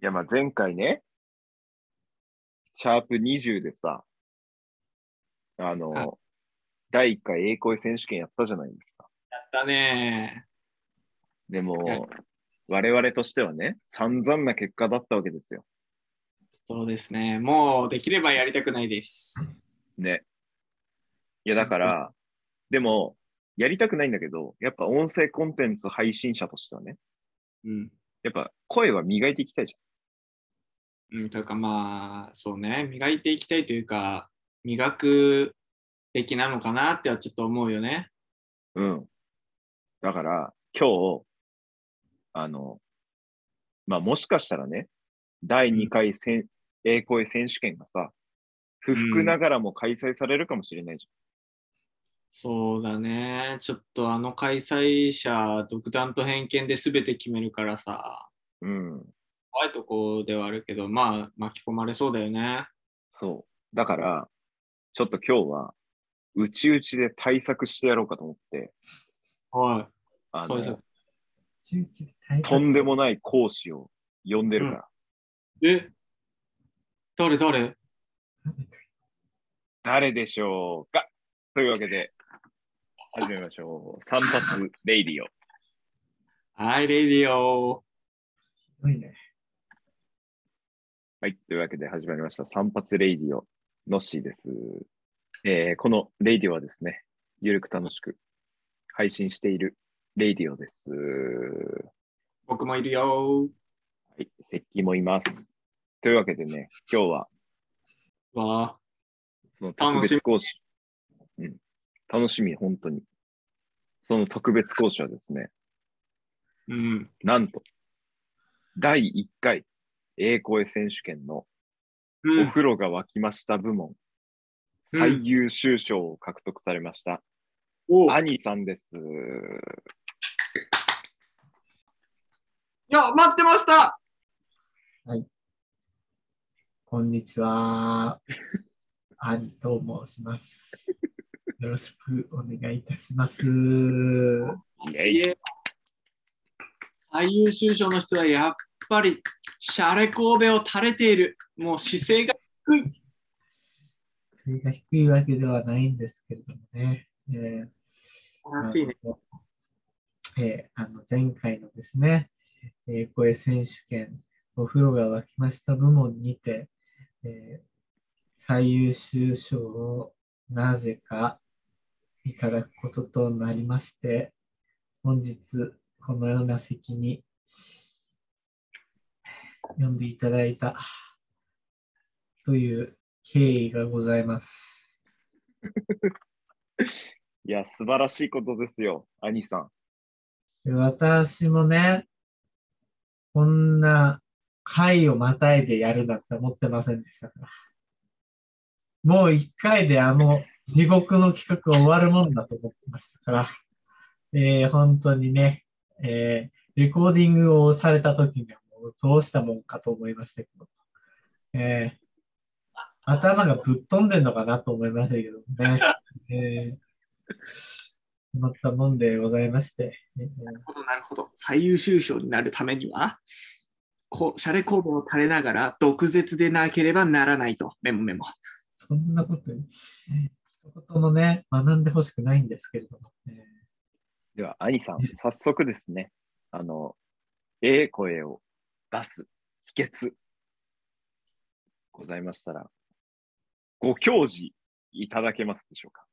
いや、まあ前回ね、シャープ20でさ、あの、はい第1回栄光選手権やったじゃないですか。やったねではいも、我々としてはね、散々な結果だったわけですよ。そうですね。もうできればやりたくないです。ね。いや、だから、でも、やりたくないんだけど、やっぱ音声コンテンツ配信者としてはね、うん。やっぱ声は磨いていきたいじうん、というかまあ、そうね。磨いていきたいというか、磨くべきなのかなってはちょっと思うよね。ゃん。うん。だから、今日、あの、まあ、もしかしたらね、第2回せん栄光選手権がさ、不服ながらも開催されるかもしれないじそうだね。ちょっとあの開催者、独断と偏見で全て決めるからさ、ゃん。うん。怖いとこではあるけど、まあ、巻き込まれそうだよね。そう。だから、ちょっと今日は、うちうちで対策してやろうかと思って、はあい。対策の、とんでもない講師を呼んでるから、え？誰誰？誰でしょうか？というわけで、始めましょう。散髪レイディオ。はい、 radio。ひどいね。はい。というわけで始まりました。散髪レイディオ、ノッシーです。えーこのレイディオはですね、ゆるく楽しく配信しているレイディオです。僕もいるよ。はい。石器もいます。というわけでね、今日はわあ、その特別講師。うん。楽しみ、本当に。その特別講師はですね、うん。なんと、第1回栄光選手権のうん、お風呂が沸きました部門、うん最優秀賞を獲得されました、おい兄さんです。や、待ってましたこんにちは。兄と申します。よろしくお願いいたします。イェイいえ最優秀賞の人はやっぱり、シャレ神戸を垂れている。もう姿勢が低い。それが低いわけではないんですけれどもね。えー悲しいね。えーあの前回のですね、えー声選手権、お風呂が沸きました部門にて、えー最優秀賞をなぜかいただくこととなりまして、本日このような席に呼んでいただいたという経緯がございます。いや、素晴らしいことですよ、兄さん。で私もね、こんな回をまたいでやるなんて思ってませんでしたから。もう一回であの地獄の企画は終わるもんだと思ってましたから、えー本当にね、えーレコーディングをされた時にはもうどうしたもんかと思いましたけど、えー頭がぶっ飛んでんのかなと思いましたけどね。えー困ったもんでございまして、えーなるほど、なるほど。最優秀賞になるためには、こシャレ神戸を垂れながら、毒舌でなければならないと。メモメモ。そんなこと、一言もね、学んでほしくないんですけれども、えでは、兄さん、早速ですね、あの、ええ声を出す秘訣、ございましたら、ご教示いただけますでしょうか？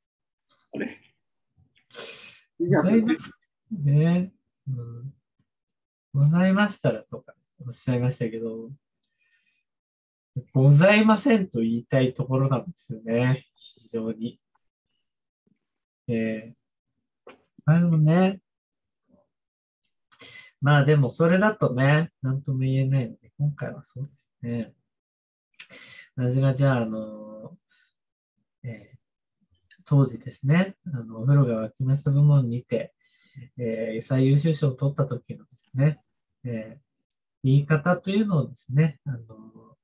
ーございましたね、うん。ございましたらとかおっしゃいましたけど、ございませんと言いたいところなんですよね、非常に。えー、あのね、まあでもそれだとね、なんとも言えないので、今回はそうですね。私がじゃあ、あの、えー当時ですね、あの、お風呂が沸きました部門にて、えー最優秀賞を取った時のですね、えー言い方というのをですね、あの、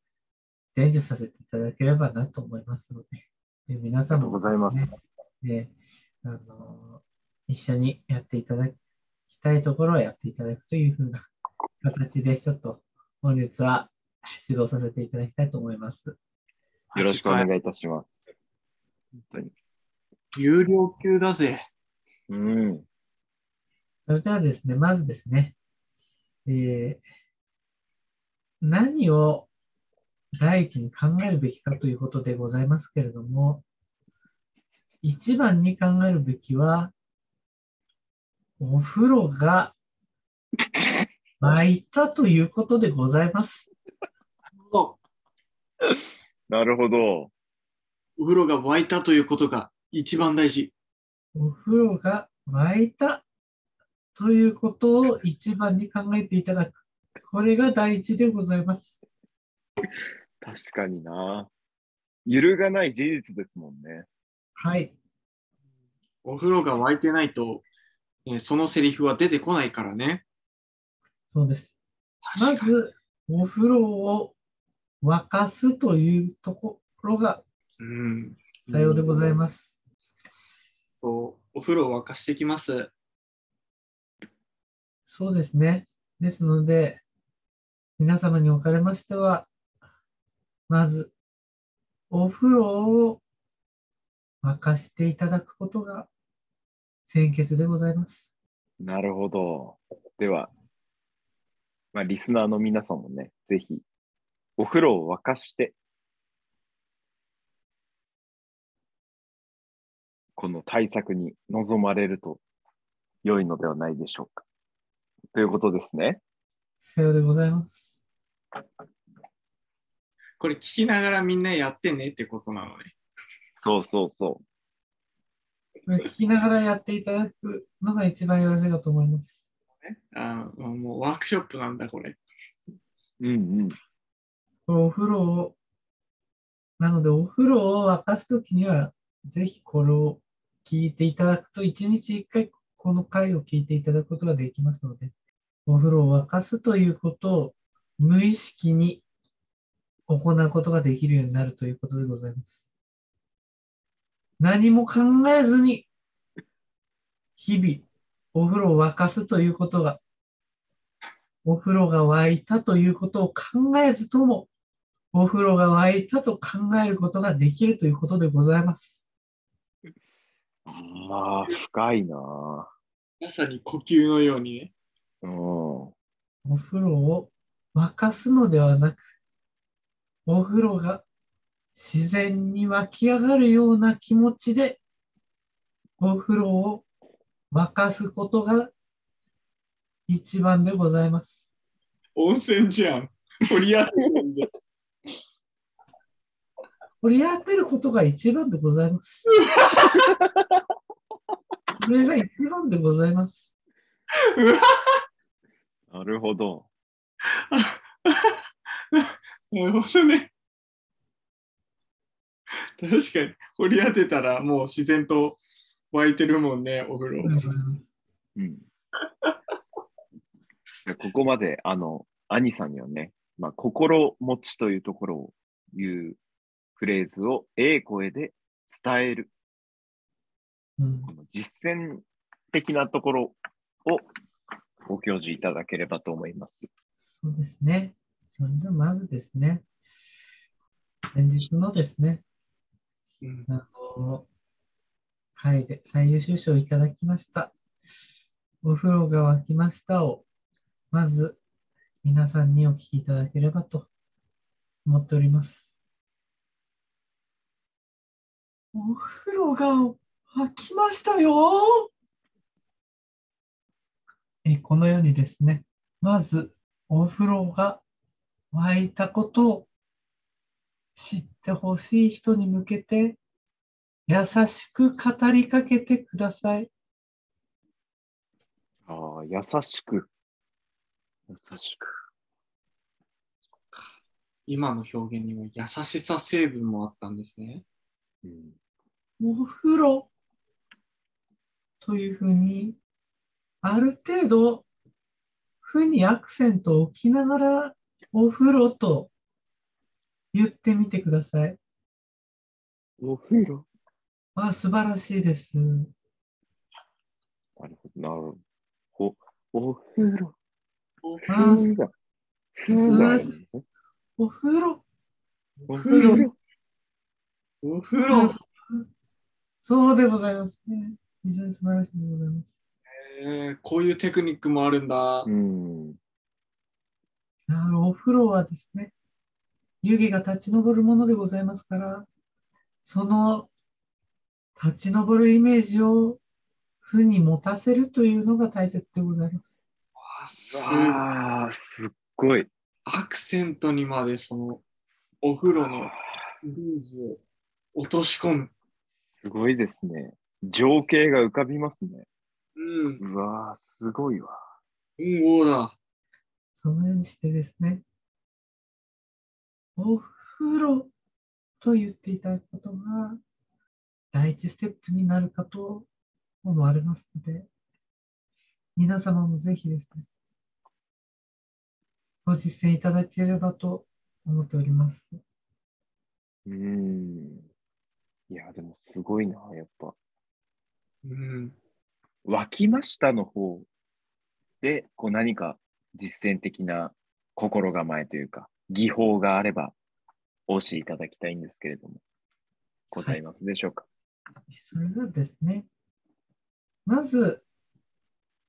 伝授させていただければなと思いますので、で皆さんもありがとうございですね、えーあの、一緒にやっていただきたいところはやっていただくというふうな形で、ちょっと本日は指導させていただきたいと思います。よろしくお願いいたします。本当に。有料級だぜ。うん。それではですね、まずですね、えー何を第一に考えるべきかということでございますけれども、一番に考えるべきは、お風呂が沸いたということでございます。おなるほど。お風呂が沸いたということが一番大事。お風呂が沸いたということを一番に考えていただく。これが第一でございます。確かにな。揺るがない事実ですもんね。はい。お風呂が沸いてないと、ねそのセリフは出てこないからね。そうです。まず、お風呂を沸かすというところがうん。さようでございます。そうお風呂を沸かしてきます。そうですね。ですので、皆様におかれましては、まず、お風呂を沸かしていただくことが先決でございます。なるほど。では、まあ、リスナーの皆さんもね、ぜひ、お風呂を沸かして、この対策に臨まれると良いのではないでしょうか。ということですね。さようでございます。これ聞きながらみんなやってねってことなのね。そうそうそこれ聞きながらやっていただくのが一番よろしいかと思います。あーもうワークショップなんだ、これ。う。うんうん。このお風呂を、なのでお風呂を沸かすときには、ぜひこれを聞いていただくと、一日一回この回を聞いていただくことができますので、お風呂を沸かすということを無意識に行うことができるようになるということでございます。何も考えずに、日々、お風呂を沸かすということが、お風呂が沸いたということを考えずとも、お風呂が沸いたと考えることができるということでございます。ああ、深いなまさに呼吸のようにね。うん。お風呂を沸かすのではなく、お風呂が自然に湧き上がるような気持ちで、お風呂を沸かすことが一番でございます。温泉じゃん。掘り当てるんじゃん。取り当てることが一番でございます。これが一番でございます。なるほど。なるほどね。確かに、掘り当てたらもう自然と湧いてるもんね、お風呂。うん。でここまで、あの、兄さんにはね、まあ、心持ちというところを言うフレーズを、ええ声で伝える。うんこの実践的なところをご教示いただければと思います。そうですね。それではまずですね、先日のですね、うんあの、会で最優秀賞をいただきました。お風呂が沸きましたを、まず皆さんにお聞きいただければと思っております。お風呂が沸きましたよえこのようにですね、まずお風呂が沸いたことを知ってほしい人に向けて優しく語りかけてください。ああ、優しく。優しく。今の表現には優しさ成分もあったんですね。うん、お風呂というふうに、ある程度、ふにアクセントを置きながら、お風呂と言ってみてください。お風呂。あ、素晴らしいです。なるほど、なるほど。お、お風呂。あ風が。風素晴らしい。お風呂。お風呂。お風呂。そうでございますね。非常に素晴らしいでございます。えーこういうテクニックもあるんだう。ん。あのお風呂はですね、湯気が立ち上るものでございますから、その立ち上るイメージを負に持たせるというのが大切でございます。わすああ、すっごい。アクセントにまでそのお風呂のイメージを落とし込む。すごいですね。情景が浮かびますね。うん。うわーすごいわ。うん、おだ。そのようにしてですね、お風呂と言っていただくことが第一ステップになるかと思われますので、皆様もぜひですね、ご実践いただければと思っております。うーん。いや、でもすごいな、やっぱ。うん。湧きましたの方で、こう何か実践的な心構えというか、技法があれば、お教えいただきたいんですけれども、ございますでしょうか？それがですね、まず、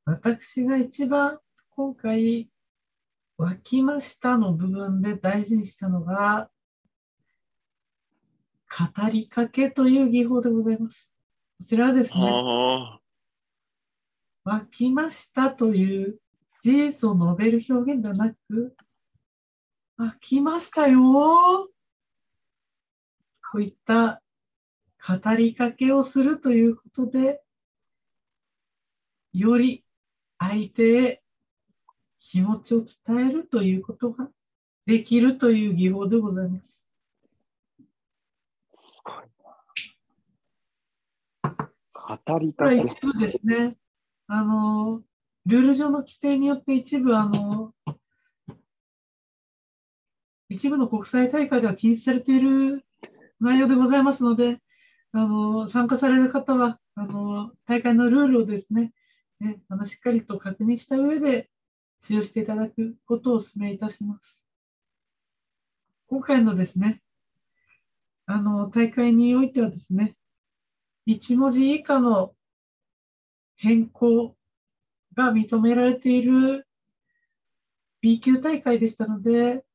私が一番今回、湧きましたの部分で大事にしたのが、語りかけという技法でございます。こちらはですね。湧きましたという事実を述べる表現ではなく、湧きましたよーこういった語りかけをするということで、より相手へ気持ちを伝えるということができるという技法でございます。語りかけ。一部ですね、あの、ルール上の規定によって一部、あの、一部の国際大会では禁止されている内容でございますので、あの、参加される方は、あの、大会のルールをですね、ねあのしっかりと確認した上で使用していただくことをお勧めいたします。今回のですね、あの、大会においてはですね、1文字以下の変更が認められている B 級大会でしたので、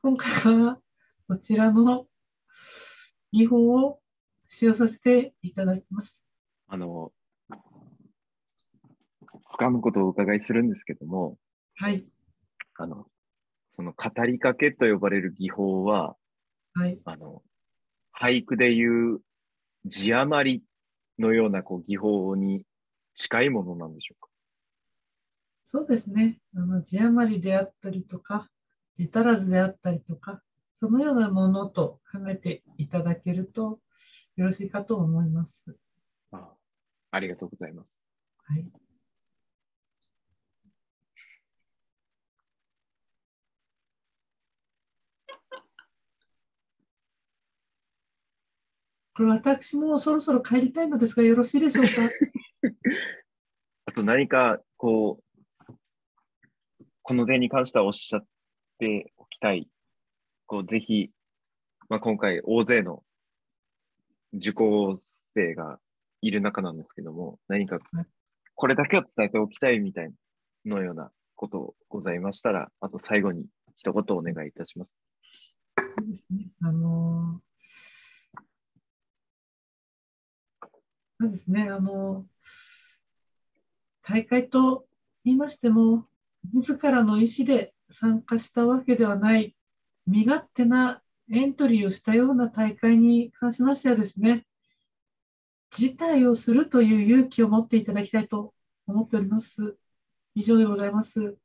今回はこちらの技法を使用させていただきました。あの、掴むことをお伺いするんですけども、はい、あの、その語りかけと呼ばれる技法は、はい、あの、俳句でいう字余りのようなこう技法に近いものなんでしょうか？そうですね。あの字余りであったりとか、字足らずであったりとか、そのようなものと考えていただけるとよろしいかと思います。あありがとうございます。はい。これ私もそろそろ帰りたいのですがよろしいでしょうか？あと何か、こう、この点に関してはおっしゃっておきたい。こう、ぜひ、まあ、今回大勢の受講生がいる中なんですけども、何かはいこれだけは伝えておきたいみたいのようなことございましたら、あと最後に一言お願いいたします。そうですね。あのまずですね、あの大会と言いましても、自らの意思で参加したわけではない、身勝手なエントリーをしたような大会に関しましてはですね、辞退をするという勇気を持っていただきたいと思っております。以上でございます。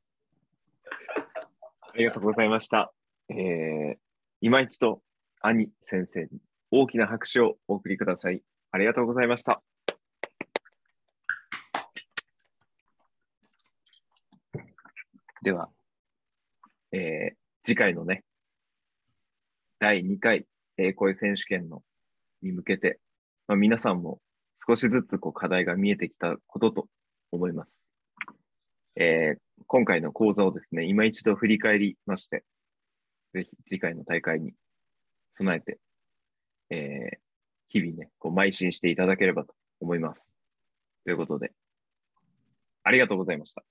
ありがとうございました。えー、今一度、兄先生に大きな拍手をお送りください。ありがとうございました。では、えー次回のね、第2回英声選手権のに向けて、まあ、皆さんも少しずつこう課題が見えてきたことと思います。えー今回の講座をですね、今一度振り返りまして、ぜひ次回の大会に備えて、えー、日々ね、こう邁進していただければと思います。ということで、ありがとうございました。